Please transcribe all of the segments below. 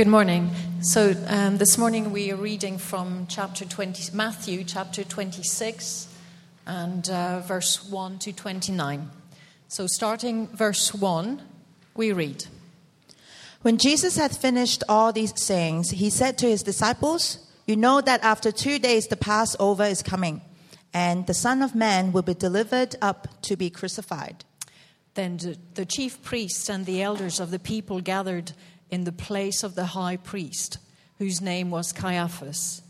Good morning. So um, this morning we are reading from chapter 20, Matthew chapter 26 and uh, verse 1 to 29. So starting verse 1, we read. When Jesus had finished all these sayings, he said to his disciples, You know that after two days the Passover is coming, and the Son of Man will be delivered up to be crucified. Then the- the chief priests and the elders of the people gathered in the place of the high priest, whose name was Caiaphas,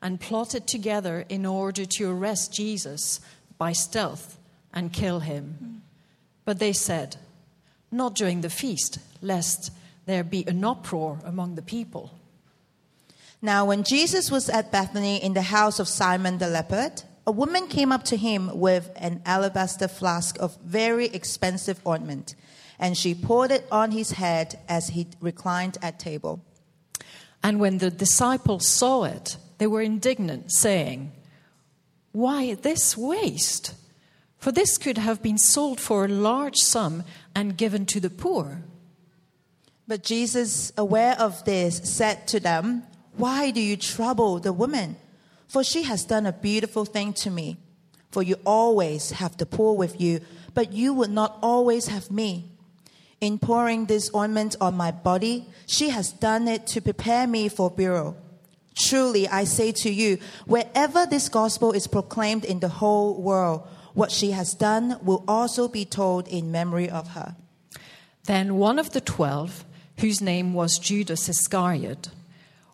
and plotted together in order to arrest Jesus by stealth and kill him. But they said, Not during the feast, lest there be an uproar among the people. Now, when Jesus was at Bethany in the house of Simon the leper, a woman came up to him with an alabaster flask of very expensive ointment, and she poured it on his head as he reclined at table. And when the disciples saw it, they were indignant, saying, Why this waste? For this could have been sold for a large sum and given to the poor. But Jesus, aware of this, said to them, Why do you trouble the woman? For she has done a beautiful thing to me. For you always have the poor with you, but you would not always have me. In pouring this ointment on my body, she has done it to prepare me for burial. Truly, I say to you, wherever this gospel is proclaimed in the whole world, what she has done will also be told in memory of her. Then one of the twelve, whose name was Judas Iscariot,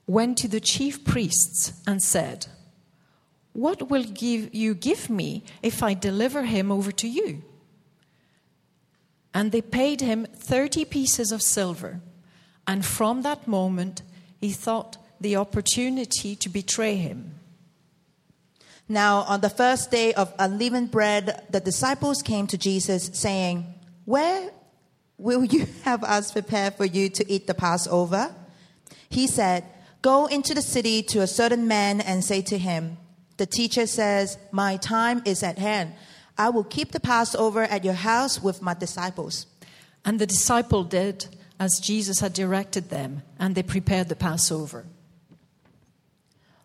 went to the chief priests and said, What will give you give me if I deliver him over to you? And they paid him thirty pieces of silver. And from that moment, he thought the opportunity to betray him. Now, on the first day of unleavened bread, the disciples came to Jesus, saying, Where will you have us prepare for you to eat the Passover? He said, Go into the city to a certain man and say to him, The teacher says, My time is at hand. I will keep the Passover at your house with my disciples. And the disciple did as Jesus had directed them, and they prepared the Passover.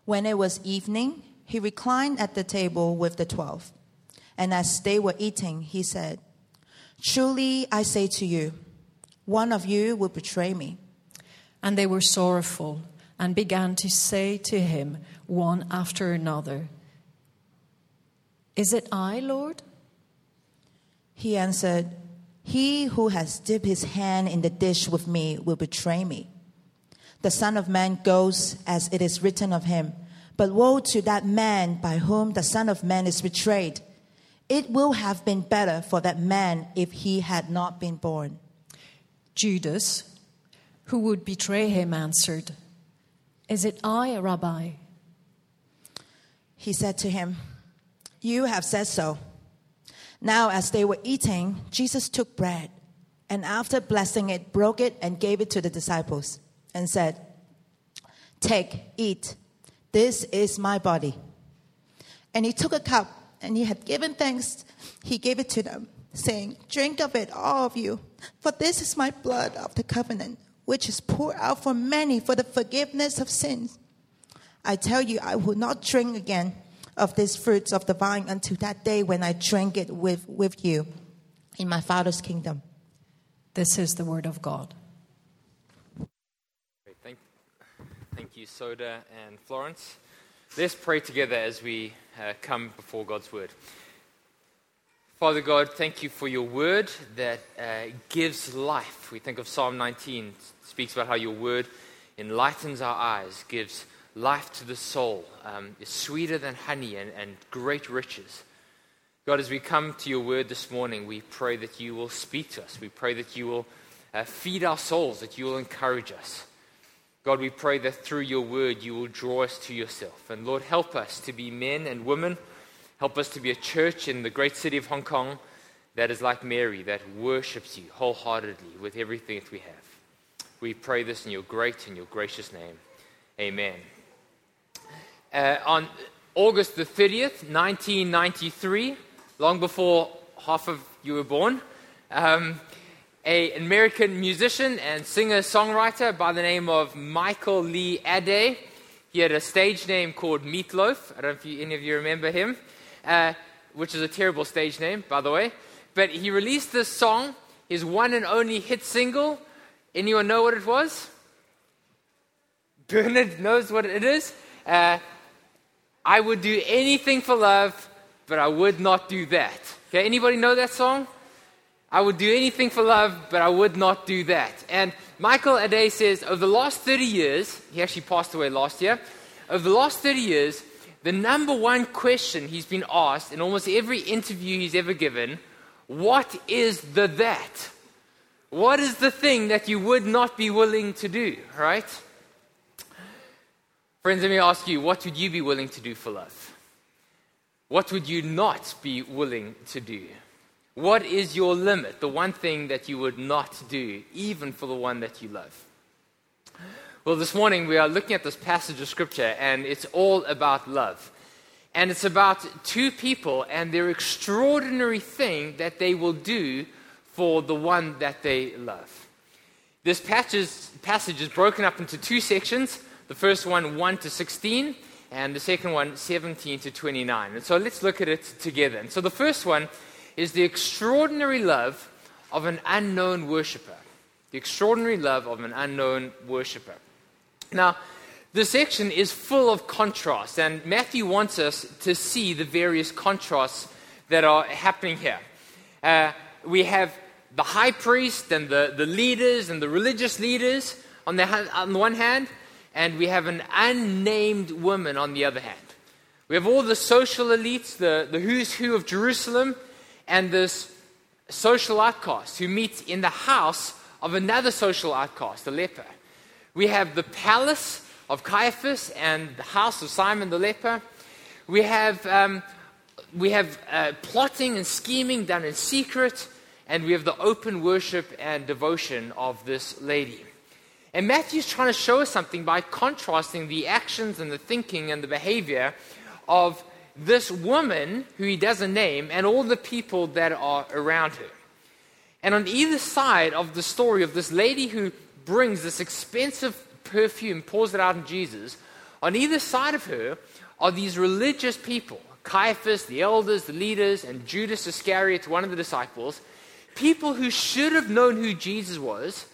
When it was evening, he reclined at the table with the twelve. And as they were eating, he said, Truly I say to you, one of you will betray me. And they were sorrowful and began to say to him one after another, Is it I, Lord? He answered, He who has dipped his hand in the dish with me will betray me. The Son of Man goes as it is written of him. But woe to that man by whom the Son of Man is betrayed. It will have been better for that man if he had not been born. Judas, who would betray him, answered, Is it I, Rabbi? He said to him, You have said so. Now, as they were eating, Jesus took bread and after blessing it, broke it and gave it to the disciples and said, Take, eat. This is my body. And he took a cup and he had given thanks. He gave it to them, saying, Drink of it, all of you, for this is my blood of the covenant, which is poured out for many for the forgiveness of sins. I tell you, I will not drink again of these fruits of the vine until that day when I drink it with, with you in my Father's kingdom. This is the word of God. Thank, thank you, Soda and Florence. Let's pray together as we uh, come before God's word. Father God, thank you for your word that uh, gives life. We think of Psalm 19, speaks about how your word enlightens our eyes, gives life to the soul, um, is sweeter than honey and, and great riches. God, as we come to your word this morning, we pray that you will speak to us. We pray that you will uh, feed our souls, that you will encourage us. God, we pray that through your word you will draw us to yourself. And Lord, help us to be men and women. Help us to be a church in the great city of Hong Kong that is like Mary, that worships you wholeheartedly with everything that we have. We pray this in your great and your gracious name. Amen. Uh, on August the 30th, 1993, long before half of you were born, um, a American musician and singer-songwriter by the name of Michael Lee Aday. He had a stage name called Meatloaf. I don't know if any of you remember him, uh, which is a terrible stage name, by the way. But he released this song, his one and only hit single. Anyone know what it was? Bernard knows what it is. Uh, I would do anything for love, but I would not do that. Okay, anybody know that song? I would do anything for love, but I would not do that. And Michael Aday says, over the last 30 years, he actually passed away last year. Over the last 30 years, the number one question he's been asked in almost every interview he's ever given what is the that? What is the thing that you would not be willing to do, right? Friends, let me ask you, what would you be willing to do for love? What would you not be willing to do? What is your limit? The one thing that you would not do, even for the one that you love. Well, this morning we are looking at this passage of Scripture, and it's all about love. And it's about two people and their extraordinary thing that they will do for the one that they love. This passage, passage is broken up into two sections. The first one, 1 to 16, and the second one, 17 to 29. And so let's look at it together. And so the first one is the extraordinary love of an unknown worshiper. The extraordinary love of an unknown worshiper. Now, this section is full of contrast, and Matthew wants us to see the various contrasts that are happening here. Uh, we have the high priest and the, the leaders and the religious leaders on the, on the one hand, and we have an unnamed woman on the other hand. We have all the social elites, the, the who's who of Jerusalem, and this social outcast who meets in the house of another social outcast, a leper. We have the palace of Caiaphas and the house of Simon the leper. We have, um, we have uh, plotting and scheming done in secret, and we have the open worship and devotion of this lady. And Matthew's trying to show us something by contrasting the actions and the thinking and the behavior of this woman, who he doesn't name, and all the people that are around her. And on either side of the story of this lady who brings this expensive perfume, pours it out on Jesus, on either side of her are these religious people Caiaphas, the elders, the leaders, and Judas Iscariot, one of the disciples, people who should have known who Jesus was,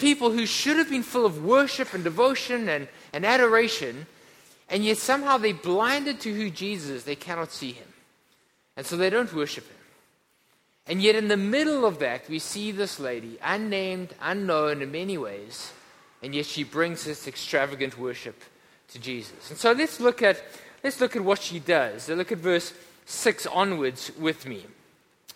people who should have been full of worship and devotion and, and adoration and yet somehow they're blinded to who Jesus is. They cannot see him. And so they don't worship him. And yet in the middle of that, we see this lady, unnamed, unknown in many ways, and yet she brings this extravagant worship to Jesus. And so let's look at, let's look at what she does. So look at verse 6 onwards with me.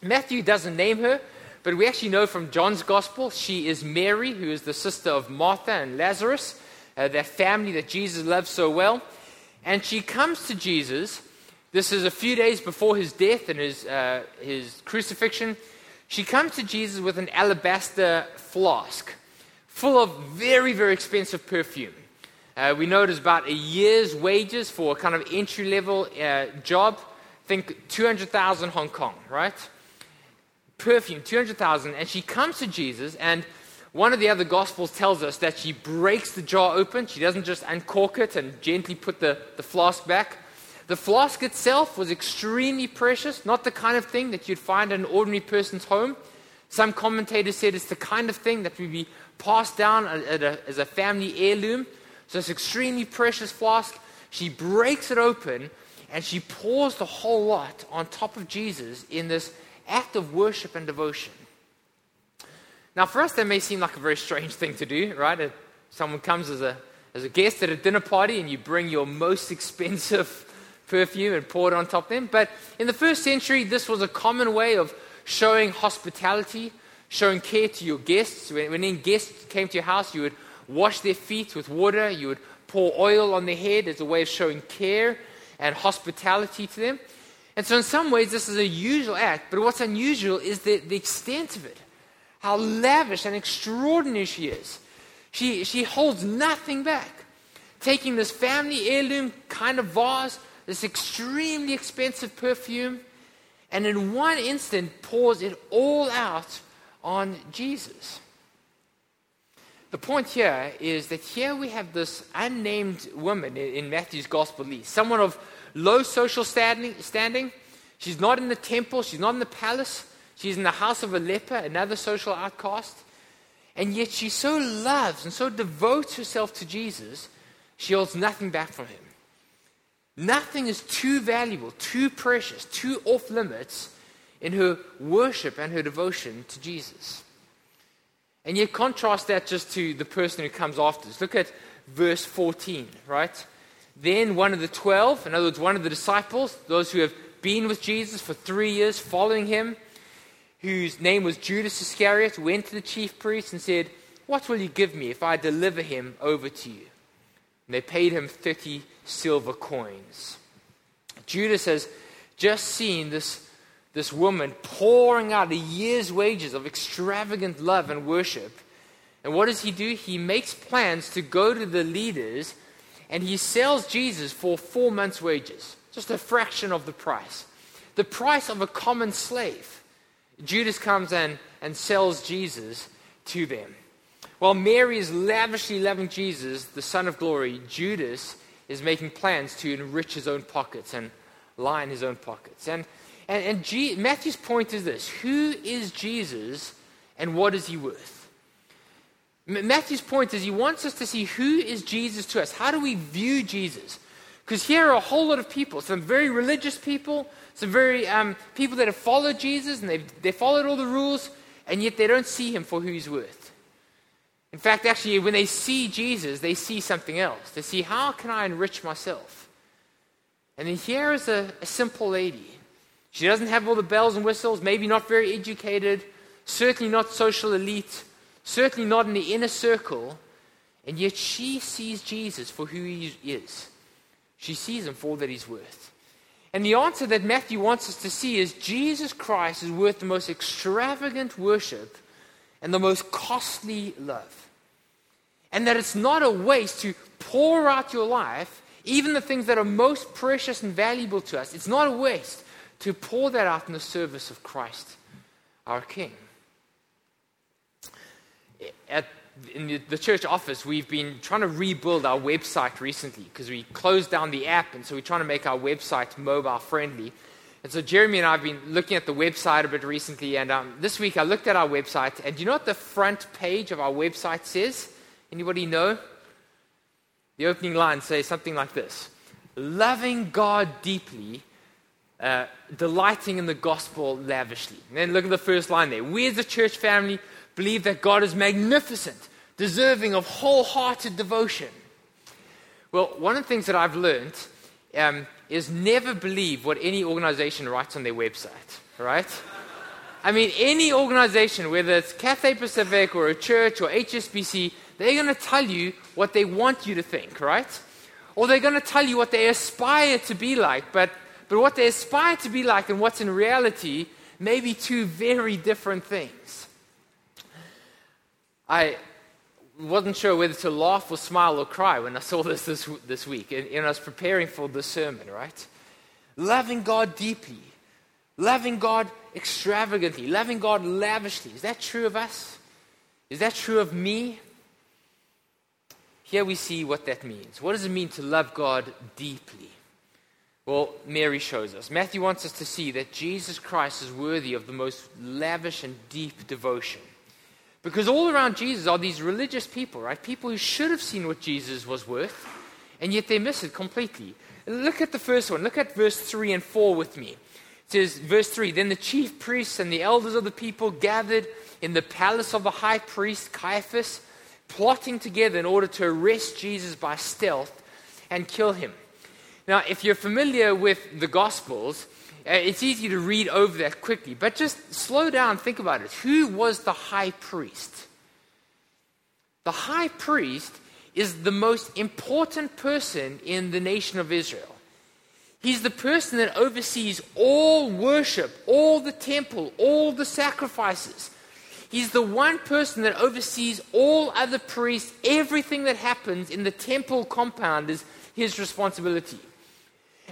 Matthew doesn't name her, but we actually know from John's gospel she is Mary, who is the sister of Martha and Lazarus, uh, that family that Jesus loved so well. And she comes to Jesus. This is a few days before his death and his, uh, his crucifixion. She comes to Jesus with an alabaster flask full of very, very expensive perfume. Uh, we know it is about a year's wages for a kind of entry level uh, job. Think 200,000 Hong Kong, right? Perfume, 200,000. And she comes to Jesus, and one of the other Gospels tells us that she breaks the jar open. She doesn't just uncork it and gently put the, the flask back. The flask itself was extremely precious, not the kind of thing that you'd find in an ordinary person's home. Some commentators said it's the kind of thing that would be passed down a, as a family heirloom. So it's extremely precious flask. She breaks it open and she pours the whole lot on top of Jesus in this act of worship and devotion. Now, for us, that may seem like a very strange thing to do, right? If someone comes as a, as a guest at a dinner party and you bring your most expensive perfume and pour it on top of them. But in the first century, this was a common way of showing hospitality, showing care to your guests. When, when any guests came to your house, you would wash their feet with water, you would pour oil on their head as a way of showing care and hospitality to them. And so, in some ways, this is a usual act, but what's unusual is the, the extent of it how lavish and extraordinary she is. She, she holds nothing back. Taking this family heirloom kind of vase, this extremely expensive perfume, and in one instant pours it all out on Jesus. The point here is that here we have this unnamed woman in Matthew's gospel, someone of low social standing, standing. She's not in the temple, she's not in the palace, she's in the house of a leper, another social outcast. And yet she so loves and so devotes herself to Jesus, she holds nothing back from him. Nothing is too valuable, too precious, too off limits in her worship and her devotion to Jesus. And yet, contrast that just to the person who comes after us. Look at verse 14, right? Then one of the twelve, in other words, one of the disciples, those who have been with Jesus for three years, following him, whose name was Judas Iscariot, went to the chief priests and said, What will you give me if I deliver him over to you? And they paid him 30 silver coins. Judas has just seen this this woman pouring out a year's wages of extravagant love and worship. And what does he do? He makes plans to go to the leaders and he sells Jesus for four months' wages, just a fraction of the price. The price of a common slave. Judas comes in and sells Jesus to them. While Mary is lavishly loving Jesus, the Son of Glory, Judas is making plans to enrich his own pockets and line his own pockets. And and, and G, Matthew's point is this Who is Jesus and what is he worth? Matthew's point is he wants us to see who is Jesus to us. How do we view Jesus? Because here are a whole lot of people, some very religious people, some very um, people that have followed Jesus and they've they followed all the rules, and yet they don't see him for who he's worth. In fact, actually, when they see Jesus, they see something else. They see, how can I enrich myself? And then here is a, a simple lady she doesn't have all the bells and whistles, maybe not very educated, certainly not social elite, certainly not in the inner circle, and yet she sees Jesus for who he is. She sees him for all that he's worth. And the answer that Matthew wants us to see is Jesus Christ is worth the most extravagant worship and the most costly love. And that it's not a waste to pour out your life, even the things that are most precious and valuable to us. It's not a waste to pour that out in the service of Christ, our King. At in the, the, church office, we've been trying to rebuild our website recently because we closed down the app, and so we're trying to make our website mobile friendly. And so Jeremy and I have been looking at the website a bit recently, and um, this week I looked at our website, and do you know what the front page of our website says? Anybody know? The opening line says something like this Loving God deeply uh, delighting in the gospel lavishly. And then look at the first line there. We as a church family believe that God is magnificent, deserving of wholehearted devotion. Well, one of the things that I've learned um, is never believe what any organization writes on their website, right? I mean, any organization, whether it's Cathay Pacific or a church or HSBC, they're going to tell you what they want you to think, right? Or they're going to tell you what they aspire to be like, but but what they aspire to be like and what's in reality may be two very different things. I wasn't sure whether to laugh or smile or cry when I saw this this, this week, and, and I was preparing for the sermon, right? Loving God deeply, loving God extravagantly, loving God lavishly. Is that true of us? Is that true of me? Here we see what that means. What does it mean to love God deeply? Well, Mary shows us. Matthew wants us to see that Jesus Christ is worthy of the most lavish and deep devotion. Because all around Jesus are these religious people, right? People who should have seen what Jesus was worth, and yet they miss it completely. Look at the first one. Look at verse 3 and 4 with me. It says, verse 3 Then the chief priests and the elders of the people gathered in the palace of the high priest Caiaphas, plotting together in order to arrest Jesus by stealth and kill him. Now, if you're familiar with the Gospels, Uh, it's easy to read over that quickly, but just slow down, think about it. Who was the high priest? The high priest is the most important person in the nation of Israel. He's the person that oversees all worship, all the temple, all the sacrifices. He's the one person that oversees all other priests. Everything that happens in the temple compound is his responsibility.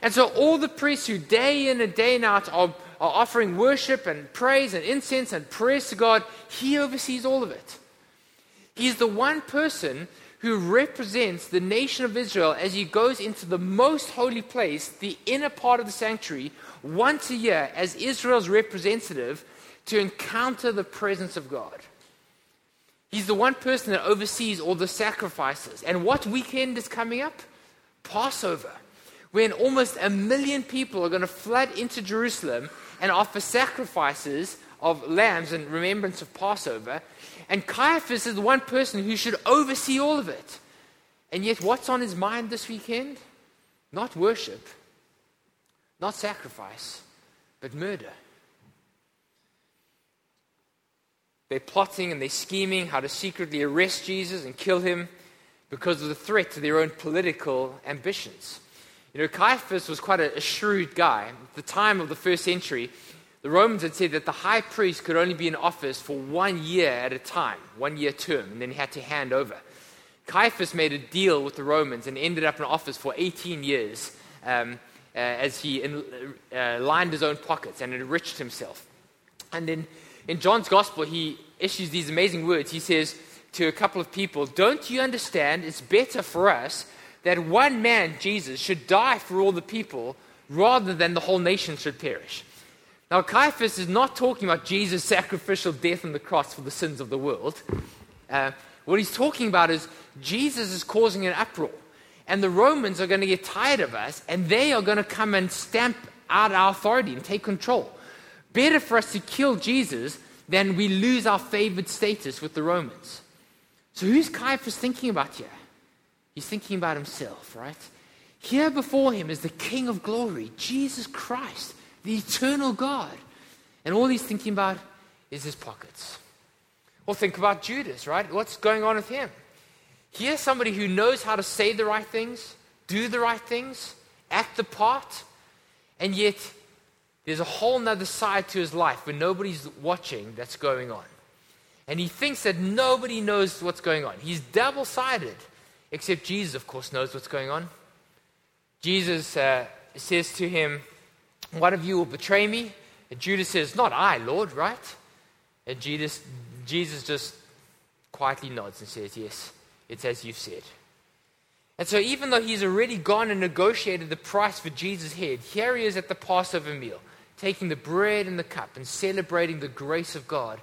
And so all the priests who day in and day out are, are offering worship and praise and incense and praise to God, he oversees all of it. He's the one person who represents the nation of Israel as he goes into the most holy place, the inner part of the sanctuary, once a year as Israel's representative to encounter the presence of God. He's the one person that oversees all the sacrifices. And what weekend is coming up? Passover, when almost a million people are going to flood into Jerusalem and offer sacrifices of lambs in remembrance of Passover. And Caiaphas is the one person who should oversee all of it. And yet, what's on his mind this weekend? Not worship, not sacrifice, but murder. They're plotting and they're scheming how to secretly arrest Jesus and kill him because of the threat to their own political ambitions. You know, Caiaphas was quite a, a shrewd guy. At the time of the first century, the Romans had said that the high priest could only be in office for one year at a time, one year term, and then he had to hand over. Caiaphas made a deal with the Romans and ended up in office for 18 years um, uh, as he in, uh, lined his own pockets and enriched himself. And then in John's gospel, he issues these amazing words. He says to a couple of people, Don't you understand? It's better for us that one man, Jesus, should die for all the people rather than the whole nation should perish. Now, Caiaphas is not talking about Jesus' sacrificial death on the cross for the sins of the world. Uh, what he's talking about is Jesus is causing an uproar. And the Romans are going to get tired of us, and they are going to come and stamp out our authority and take control. Better for us to kill Jesus than we lose our favored status with the Romans. So, who's Caiaphas thinking about here? He's thinking about himself, right? Here before him is the King of glory, Jesus Christ the eternal God. And all he's thinking about is his pockets. Well, think about Judas, right? What's going on with him? Here's somebody who knows how to say the right things, do the right things, act the part, and yet there's a whole nother side to his life where nobody's watching that's going on. And he thinks that nobody knows what's going on. He's double sided, except Jesus, of course, knows what's going on. Jesus uh, says to him, one of you will betray me. And Judas says, Not I, Lord, right? And Judas, Jesus just quietly nods and says, Yes, it's as you've said. And so, even though he's already gone and negotiated the price for Jesus' head, here he is at the Passover meal, taking the bread and the cup and celebrating the grace of God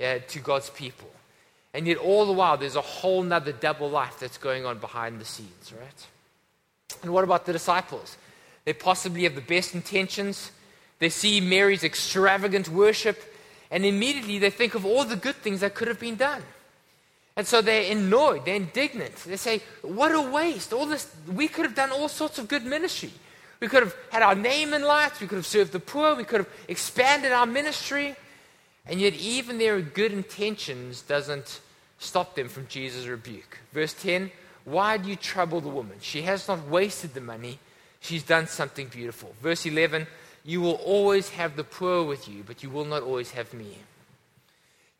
uh, to God's people. And yet, all the while, there's a whole nother double life that's going on behind the scenes, right? And what about the disciples? They possibly have the best intentions. They see Mary's extravagant worship, and immediately they think of all the good things that could have been done. And so they're annoyed, they're indignant. They say, What a waste. All this we could have done all sorts of good ministry. We could have had our name in lights, we could have served the poor, we could have expanded our ministry. And yet even their good intentions doesn't stop them from Jesus' rebuke. Verse 10 Why do you trouble the woman? She has not wasted the money she's done something beautiful. Verse 11 You will always have the poor with you, but you will not always have me.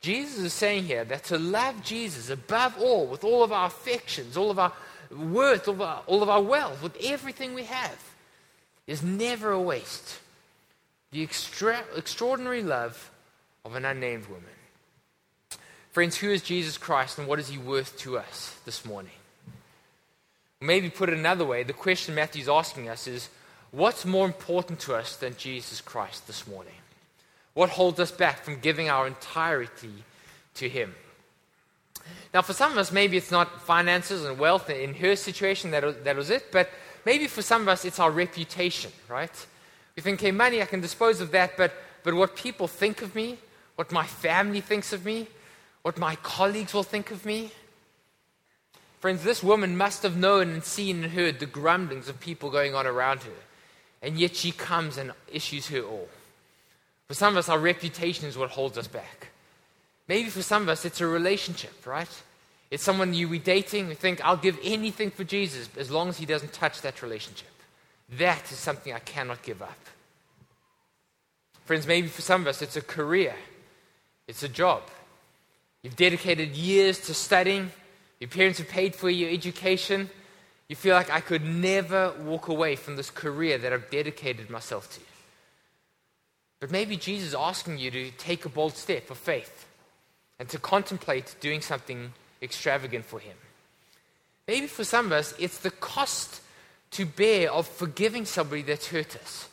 Jesus is saying here that to love Jesus above all, with all of our affections, all of our worth, all of our, all of our wealth, with everything we have, is never a waste. The extra, extraordinary love of an unnamed woman. Friends, who is Jesus Christ and what is he worth to us this morning? Maybe put it another way, the question Matthew's asking us is what's more important to us than Jesus Christ this morning? What holds us back from giving our entirety to Him? Now, for some of us, maybe it's not finances and wealth. In her situation, that was, that was it. But maybe for some of us, it's our reputation, right? We think, hey, money, I can dispose of that. But, but what people think of me, what my family thinks of me, what my colleagues will think of me, Friends, this woman must have known and seen and heard the grumblings of people going on around her. And yet she comes and issues her all. For some of us, our reputation is what holds us back. Maybe for some of us, it's a relationship, right? It's someone you we dating, we think, I'll give anything for Jesus as long as he doesn't touch that relationship. That is something I cannot give up. Friends, maybe for some of us, it's a career, it's a job. You've dedicated years to studying, your parents have paid for your education. You feel like I could never walk away from this career that I've dedicated myself to. But maybe Jesus is asking you to take a bold step of faith and to contemplate doing something extravagant for Him. Maybe for some of us, it's the cost to bear of forgiving somebody that's hurt us.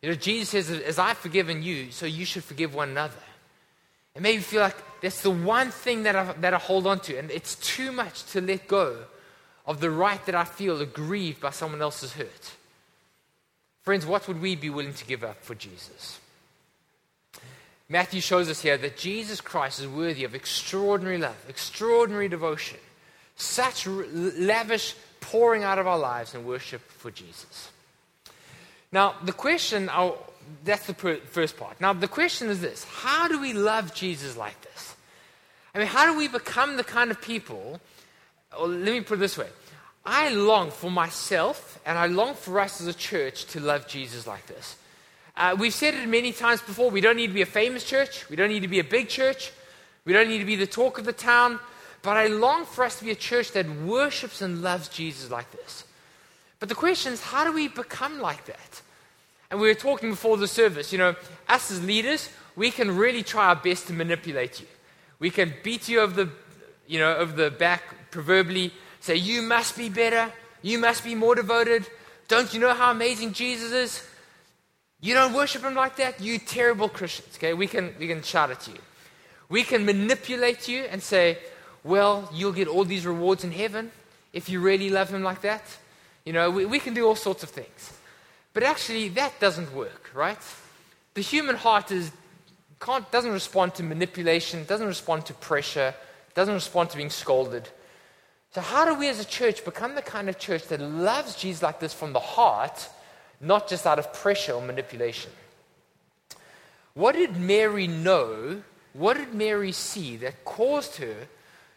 You know, Jesus says, As I've forgiven you, so you should forgive one another. And maybe feel like that's the one thing that I, that I hold on to, and it's too much to let go of the right that I feel aggrieved by someone else's hurt. Friends, what would we be willing to give up for Jesus? Matthew shows us here that Jesus Christ is worthy of extraordinary love, extraordinary devotion, such lavish pouring out of our lives in worship for Jesus. Now, the question, I'll, that's the first part. Now, the question is this How do we love Jesus like this? I mean, how do we become the kind of people? Or let me put it this way I long for myself and I long for us as a church to love Jesus like this. Uh, we've said it many times before. We don't need to be a famous church. We don't need to be a big church. We don't need to be the talk of the town. But I long for us to be a church that worships and loves Jesus like this. But the question is, how do we become like that? And we were talking before the service, you know, us as leaders, we can really try our best to manipulate you. We can beat you over the, you know, over the back, proverbially, say, you must be better. You must be more devoted. Don't you know how amazing Jesus is? You don't worship him like that? You terrible Christians. Okay, we can, we can shout at you. We can manipulate you and say, well, you'll get all these rewards in heaven if you really love him like that. You know, we, we can do all sorts of things. But actually, that doesn't work, right? The human heart is, can't, doesn't respond to manipulation, doesn't respond to pressure, doesn't respond to being scolded. So, how do we as a church become the kind of church that loves Jesus like this from the heart not just out of pressure or manipulation. What did Mary know? What did Mary see that caused her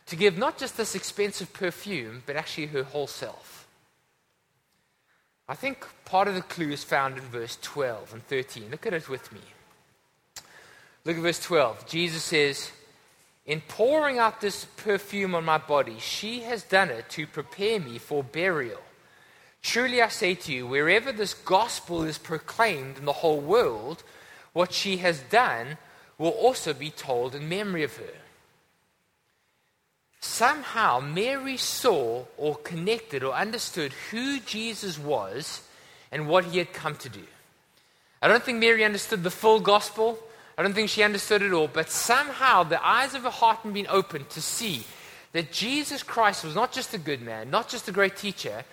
to give not just this expensive perfume, but actually her whole self? I think part of the clue is found in verse 12 and 13. Look at it with me. Look at verse 12. Jesus says, In pouring out this perfume on my body, she has done it to prepare me for burial. Truly I say to you, wherever this gospel is proclaimed in the whole world, what she has done will also be told in memory of her. Somehow, Mary saw or connected or understood who Jesus was and what he had come to do. I don't think Mary understood the full gospel. I don't think she understood it all. But somehow, the eyes of her heart had been opened to see that Jesus Christ was not just a good man, not just a great teacher,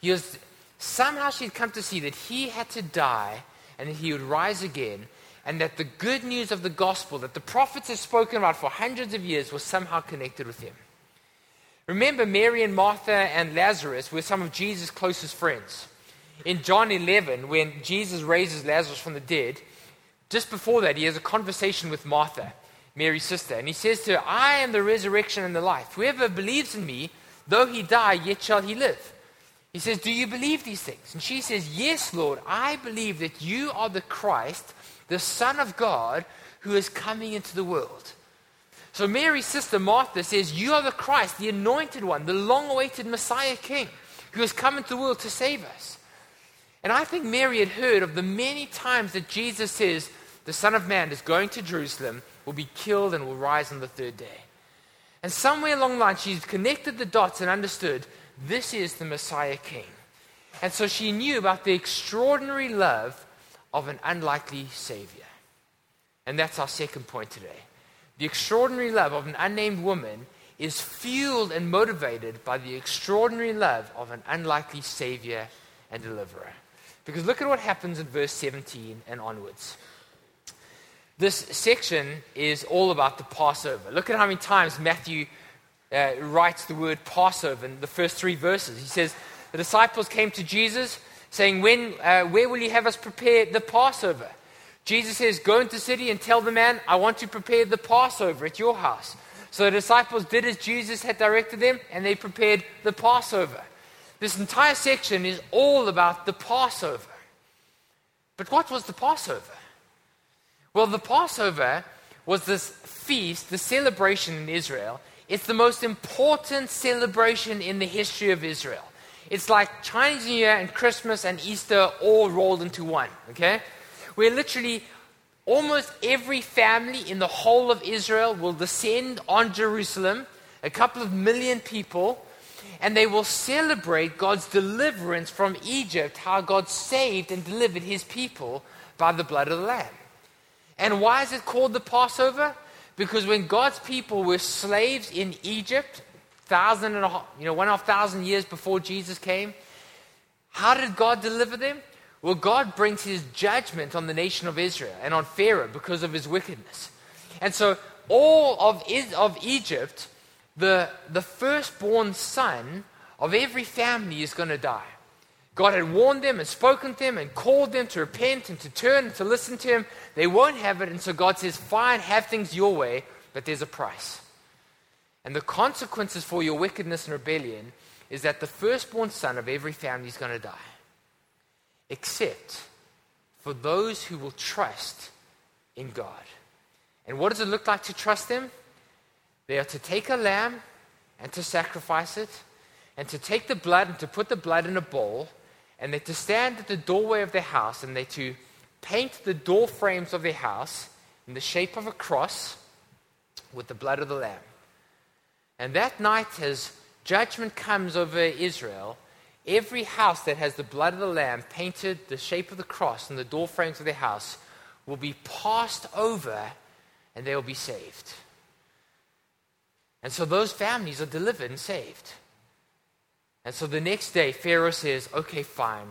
he was, somehow she'd come to see that he had to die and that he would rise again, and that the good news of the gospel that the prophets had spoken about for hundreds of years was somehow connected with him. Remember, Mary and Martha and Lazarus were some of Jesus' closest friends. In John 11, when Jesus raises Lazarus from the dead, just before that, he has a conversation with Martha, Mary's sister, and he says to her, I am the resurrection and the life. Whoever believes in me, though he die, yet shall he live. He says, Do you believe these things? And she says, Yes, Lord, I believe that you are the Christ, the Son of God, who is coming into the world. So Mary's sister Martha says, You are the Christ, the anointed one, the long awaited Messiah King, who has come into the world to save us. And I think Mary had heard of the many times that Jesus says, The Son of Man is going to Jerusalem, will be killed, and will rise on the third day. And somewhere along the line, she's connected the dots and understood this is the Messiah King. And so she knew about the extraordinary love of an unlikely Savior. And that's our second point today. The extraordinary love of an unnamed woman is fueled and motivated by the extraordinary love of an unlikely Savior and Deliverer. Because look at what happens in verse 17 and onwards. This section is all about the Passover. Look at how many times Matthew uh, writes the word Passover in the first three verses. He says, The disciples came to Jesus saying, when, uh, Where will you have us prepare the Passover? Jesus says, Go into the city and tell the man, I want to prepare the Passover at your house. So the disciples did as Jesus had directed them, and they prepared the Passover. This entire section is all about the Passover. But what was the Passover? Well, the Passover was this feast, the celebration in Israel it's the most important celebration in the history of Israel. It's like Chinese New Year and Christmas and Easter all rolled into one, okay? Where literally almost every family in the whole of Israel will descend on Jerusalem, a couple of million people, and they will celebrate God's deliverance from Egypt, how God saved and delivered his people by the blood of the Lamb. And why is it called the Passover? Because when God's people were slaves in Egypt, thousand and a half, you know, one and a half thousand years before Jesus came, how did God deliver them? Well, God brings his judgment on the nation of Israel and on Pharaoh because of his wickedness. And so, all of, of Egypt, the, the firstborn son of every family is going to die. God had warned them and spoken to them and called them to repent and to turn and to listen to Him. They won't have it. And so God says, Fine, have things your way, but there's a price. And the consequences for your wickedness and rebellion is that the firstborn son of every family is going to die except for those who will trust in God. And what does it look like to trust Him? They are to take a lamb and to sacrifice it, and to take the blood and to put the blood in a bowl, and they're to stand at the doorway of their house, and they're to paint the door frames of their house in the shape of a cross with the blood of the lamb. And that night, as judgment comes over Israel, Every house that has the blood of the Lamb painted the shape of the cross on the door frames of their house will be passed over and they will be saved. And so those families are delivered and saved. And so the next day, Pharaoh says, Okay, fine,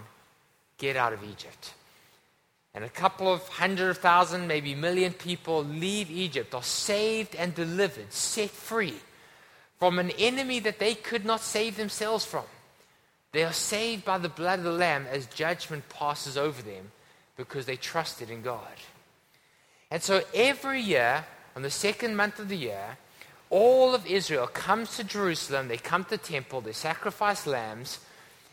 get out of Egypt. And a couple of hundred thousand, maybe million people leave Egypt, are saved and delivered, set free from an enemy that they could not save themselves from. They are saved by the blood of the Lamb as judgment passes over them because they trusted in God. And so every year, on the second month of the year, all of Israel comes to Jerusalem, they come to the temple, they sacrifice lambs,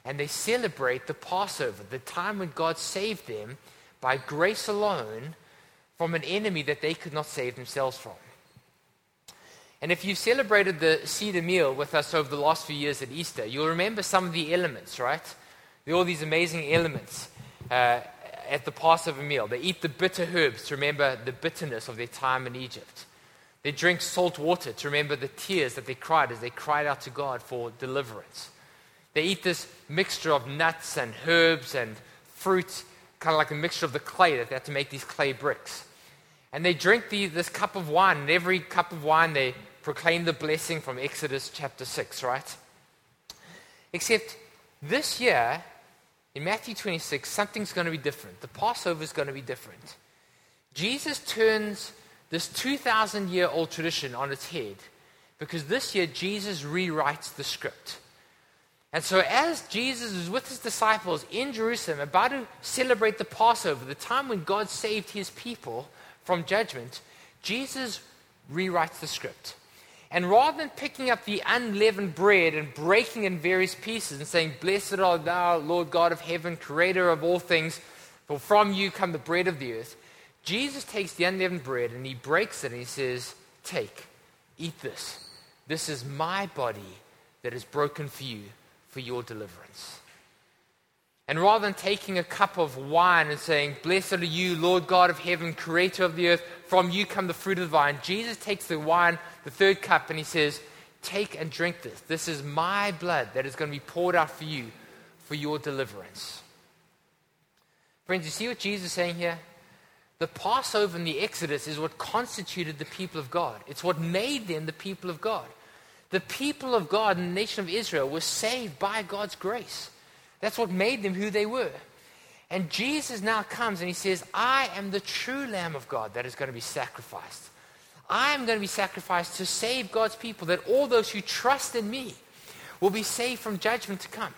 and they celebrate the Passover, the time when God saved them by grace alone from an enemy that they could not save themselves from. And if you celebrated the Seder meal with us over the last few years at Easter, you'll remember some of the elements, right? There are all these amazing elements uh, at the Passover meal. They eat the bitter herbs to remember the bitterness of their time in Egypt. They drink salt water to remember the tears that they cried as they cried out to God for deliverance. They eat this mixture of nuts and herbs and fruit, kind of like a mixture of the clay that they had to make these clay bricks. And they drink the, this cup of wine, and every cup of wine they proclaim the blessing from Exodus chapter 6, right? Except this year, in Matthew 26, something's going to be different. The Passover is going to be different. Jesus turns this 2,000 year old tradition on its head because this year Jesus rewrites the script. And so, as Jesus is with his disciples in Jerusalem, about to celebrate the Passover, the time when God saved his people from judgment, Jesus rewrites the script. And rather than picking up the unleavened bread and breaking in various pieces and saying, Blessed art thou, Lord God of heaven, creator of all things, for from you come the bread of the earth, Jesus takes the unleavened bread and he breaks it and he says, Take, eat this. This is my body that is broken for you for your deliverance. And rather than taking a cup of wine and saying, Blessed are you, Lord God of heaven, creator of the earth, from you come the fruit of the vine, Jesus takes the wine, the third cup, and he says, Take and drink this. This is my blood that is going to be poured out for you for your deliverance. Friends, you see what Jesus is saying here? The Passover and the Exodus is what constituted the people of God. It's what made them the people of God. The people of God and the nation of Israel were saved by God's grace. That's what made them who they were. And Jesus now comes and he says, I am the true Lamb of God that is going to be sacrificed. I am going to be sacrificed to save God's people, that all those who trust in me will be saved from judgment to come.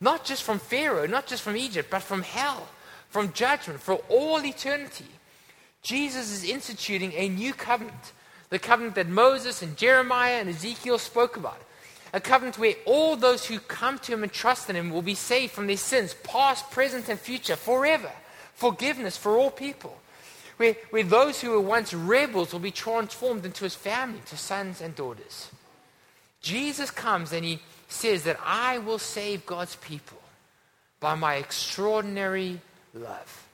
Not just from Pharaoh, not just from Egypt, but from hell, from judgment for all eternity. Jesus is instituting a new covenant, the covenant that Moses and Jeremiah and Ezekiel spoke about a covenant where all those who come to him and trust in him will be saved from their sins, past, present, and future, forever. Forgiveness for all people. Where, where those who were once rebels will be transformed into his family, to sons and daughters. Jesus comes and he says that I will save God's people by my extraordinary love.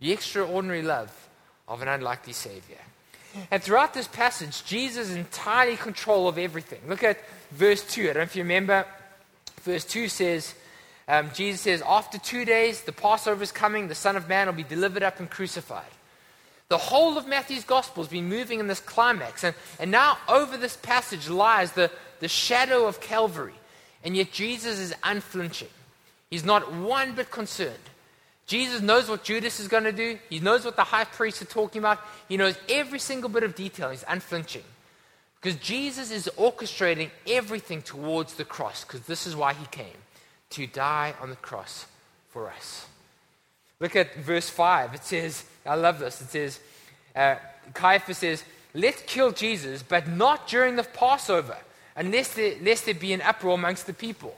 The extraordinary love of an unlikely Savior. And throughout this passage, Jesus is entirely control of everything. Look at verse 2. I don't know if you remember. Verse 2 says, um, Jesus says, After two days, the Passover is coming, the Son of Man will be delivered up and crucified. The whole of Matthew's gospel has been moving in this climax. And, and now over this passage lies the, the shadow of Calvary. And yet Jesus is unflinching. He's not one bit concerned. Jesus knows what Judas is going to do. He knows what the high priests are talking about. He knows every single bit of detail. He's unflinching. Because Jesus is orchestrating everything towards the cross, because this is why he came to die on the cross for us. Look at verse 5. It says, I love this. It says, uh, Caiaphas says, Let's kill Jesus, but not during the Passover, unless there, there be an uproar amongst the people.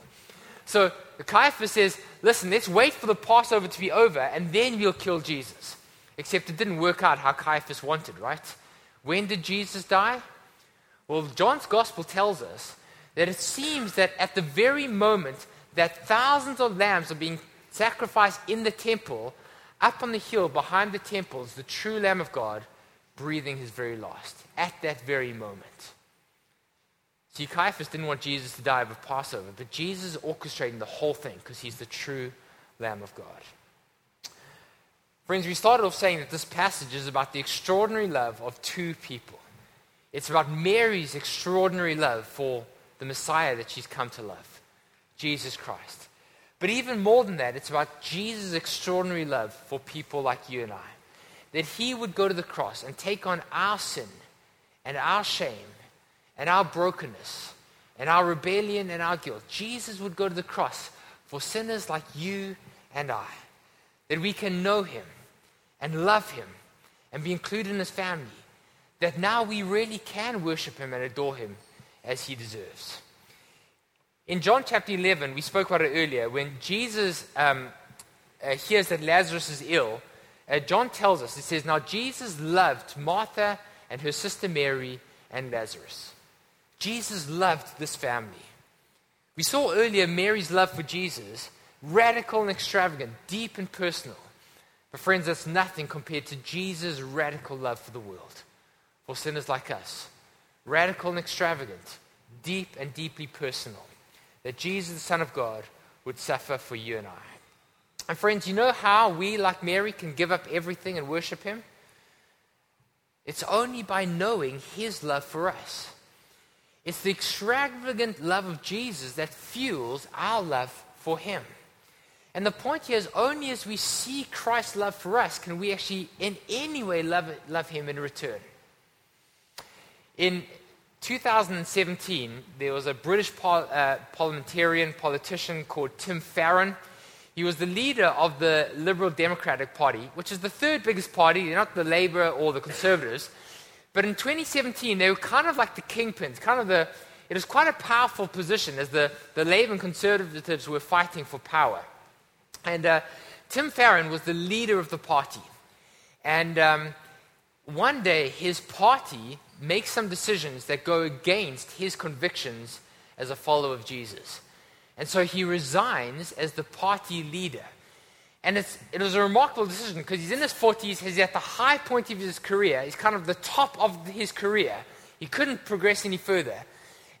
So Caiaphas says, Listen, let's wait for the Passover to be over, and then we'll kill Jesus. Except it didn't work out how Caiaphas wanted, right? When did Jesus die? Well, John's gospel tells us that it seems that at the very moment that thousands of lambs are being sacrificed in the temple, up on the hill behind the temple is the true Lamb of God breathing his very last at that very moment. See, Caiaphas didn't want Jesus to die of a Passover, but Jesus is orchestrating the whole thing because he's the true Lamb of God. Friends, we started off saying that this passage is about the extraordinary love of two people. It's about Mary's extraordinary love for the Messiah that she's come to love. Jesus Christ. But even more than that, it's about Jesus' extraordinary love for people like you and I. That he would go to the cross and take on our sin and our shame and our brokenness and our rebellion and our guilt. Jesus would go to the cross for sinners like you and I. That we can know him and love him and be included in his family. That now we really can worship him and adore him as he deserves. In John chapter 11, we spoke about it earlier, when Jesus um, uh, hears that Lazarus is ill, uh, John tells us, it says, Now Jesus loved Martha and her sister Mary and Lazarus. Jesus loved this family. We saw earlier Mary's love for Jesus, radical and extravagant, deep and personal. But, friends, that's nothing compared to Jesus' radical love for the world, for sinners like us. Radical and extravagant, deep and deeply personal that Jesus, the Son of God, would suffer for you and I. And friends, you know how we, like Mary, can give up everything and worship Him? It's only by knowing His love for us. It's the extravagant love of Jesus that fuels our love for Him. And the point here is only as we see Christ's love for us can we actually, in any way, love, love Him in return. In 2017, there was a British par- uh, parliamentarian politician called Tim Farron. He was the leader of the Liberal Democratic Party, which is the third biggest party, not the Labour or the Conservatives. But in 2017, they were kind of like the kingpins, kind of the, it was quite a powerful position as the, the Labour and Conservatives were fighting for power. And uh, Tim Farron was the leader of the party. And um, one day, his party make some decisions that go against his convictions as a follower of Jesus. And so he resigns as the party leader. And it was a remarkable decision because he's in his 40s, he's at the high point of his career, he's kind of the top of his career. He couldn't progress any further.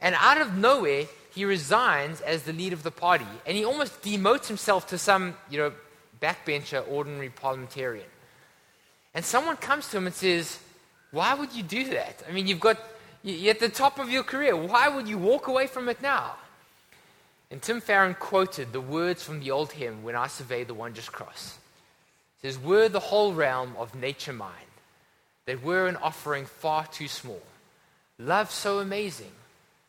And out of nowhere, he resigns as the leader of the party. And he almost demotes himself to some, you know, backbencher, ordinary parliamentarian. And someone comes to him and says, why would you do that? I mean, you've got, you're at the top of your career. Why would you walk away from it now? And Tim Farron quoted the words from the old hymn, When I Survey the Wondrous Cross. It says, Were the whole realm of nature mine, that were an offering far too small. Love so amazing,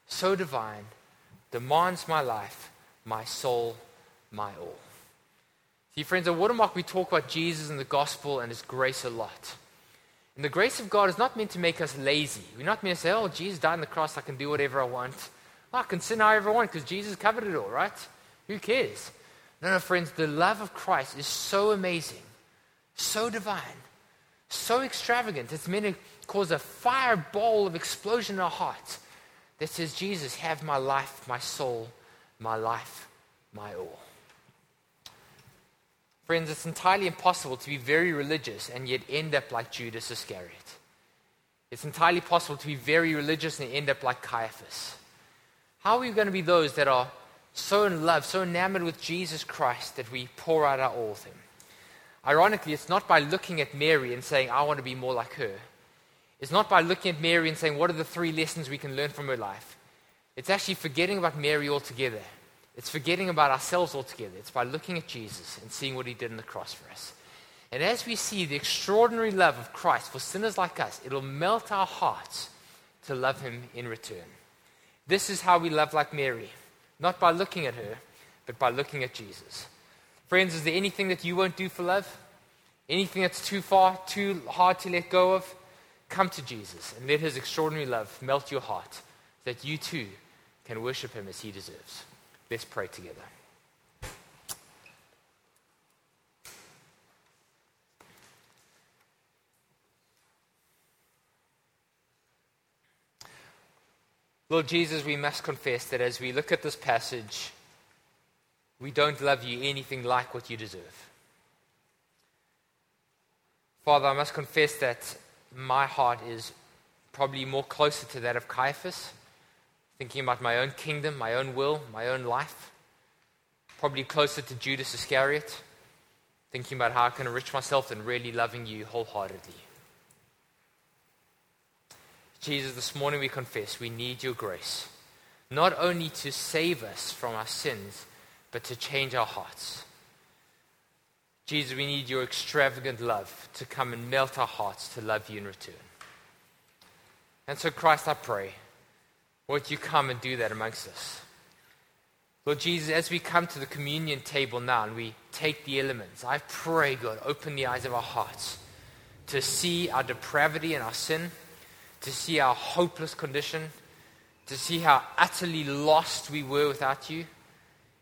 so divine, demands my life, my soul, my all. See, friends, at Watermark, we talk about Jesus and the gospel and his grace a lot. And the grace of God is not meant to make us lazy. We're not meant to say, oh, Jesus died on the cross, I can do whatever I want. Well, I can sin however I want because Jesus covered it all, right? Who cares? No, no, friends, the love of Christ is so amazing, so divine, so extravagant. It's meant to cause a fireball of explosion in our hearts that says, Jesus, have my life, my soul, my life, my all. Friends, it's entirely impossible to be very religious and yet end up like Judas Iscariot. It's entirely possible to be very religious and end up like Caiaphas. How are we going to be those that are so in love, so enamored with Jesus Christ that we pour out our all to Him? Ironically, it's not by looking at Mary and saying, I want to be more like her. It's not by looking at Mary and saying, What are the three lessons we can learn from her life? It's actually forgetting about Mary altogether. It's forgetting about ourselves altogether. It's by looking at Jesus and seeing what He did on the cross for us. And as we see the extraordinary love of Christ for sinners like us, it'll melt our hearts to love Him in return. This is how we love like Mary, not by looking at her, but by looking at Jesus. Friends, is there anything that you won't do for love? Anything that's too far, too hard to let go of? Come to Jesus and let his extraordinary love melt your heart that you too can worship him as he deserves. Let's pray together. Lord Jesus, we must confess that as we look at this passage, we don't love you anything like what you deserve. Father, I must confess that my heart is probably more closer to that of Caiaphas, thinking about my own kingdom, my own will, my own life. Probably closer to Judas Iscariot, thinking about how I can enrich myself than really loving you wholeheartedly. Jesus, this morning we confess we need your grace, not only to save us from our sins but to change our hearts. Jesus, we need your extravagant love to come and melt our hearts to love you in return. And so, Christ, I pray, would you come and do that amongst us? Lord Jesus, as we come to the communion table now and we take the elements, I pray, God, open the eyes of our hearts to see our depravity and our sin, to see our hopeless condition, to see how utterly lost we were without you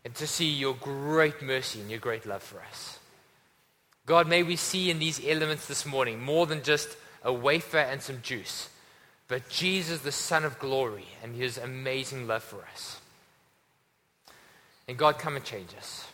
and to see your great mercy and your great love for us. God, may we see in these elements this morning more than just a wafer and some juice, but Jesus, the Son of glory, and his amazing love for us. And God, come and change us.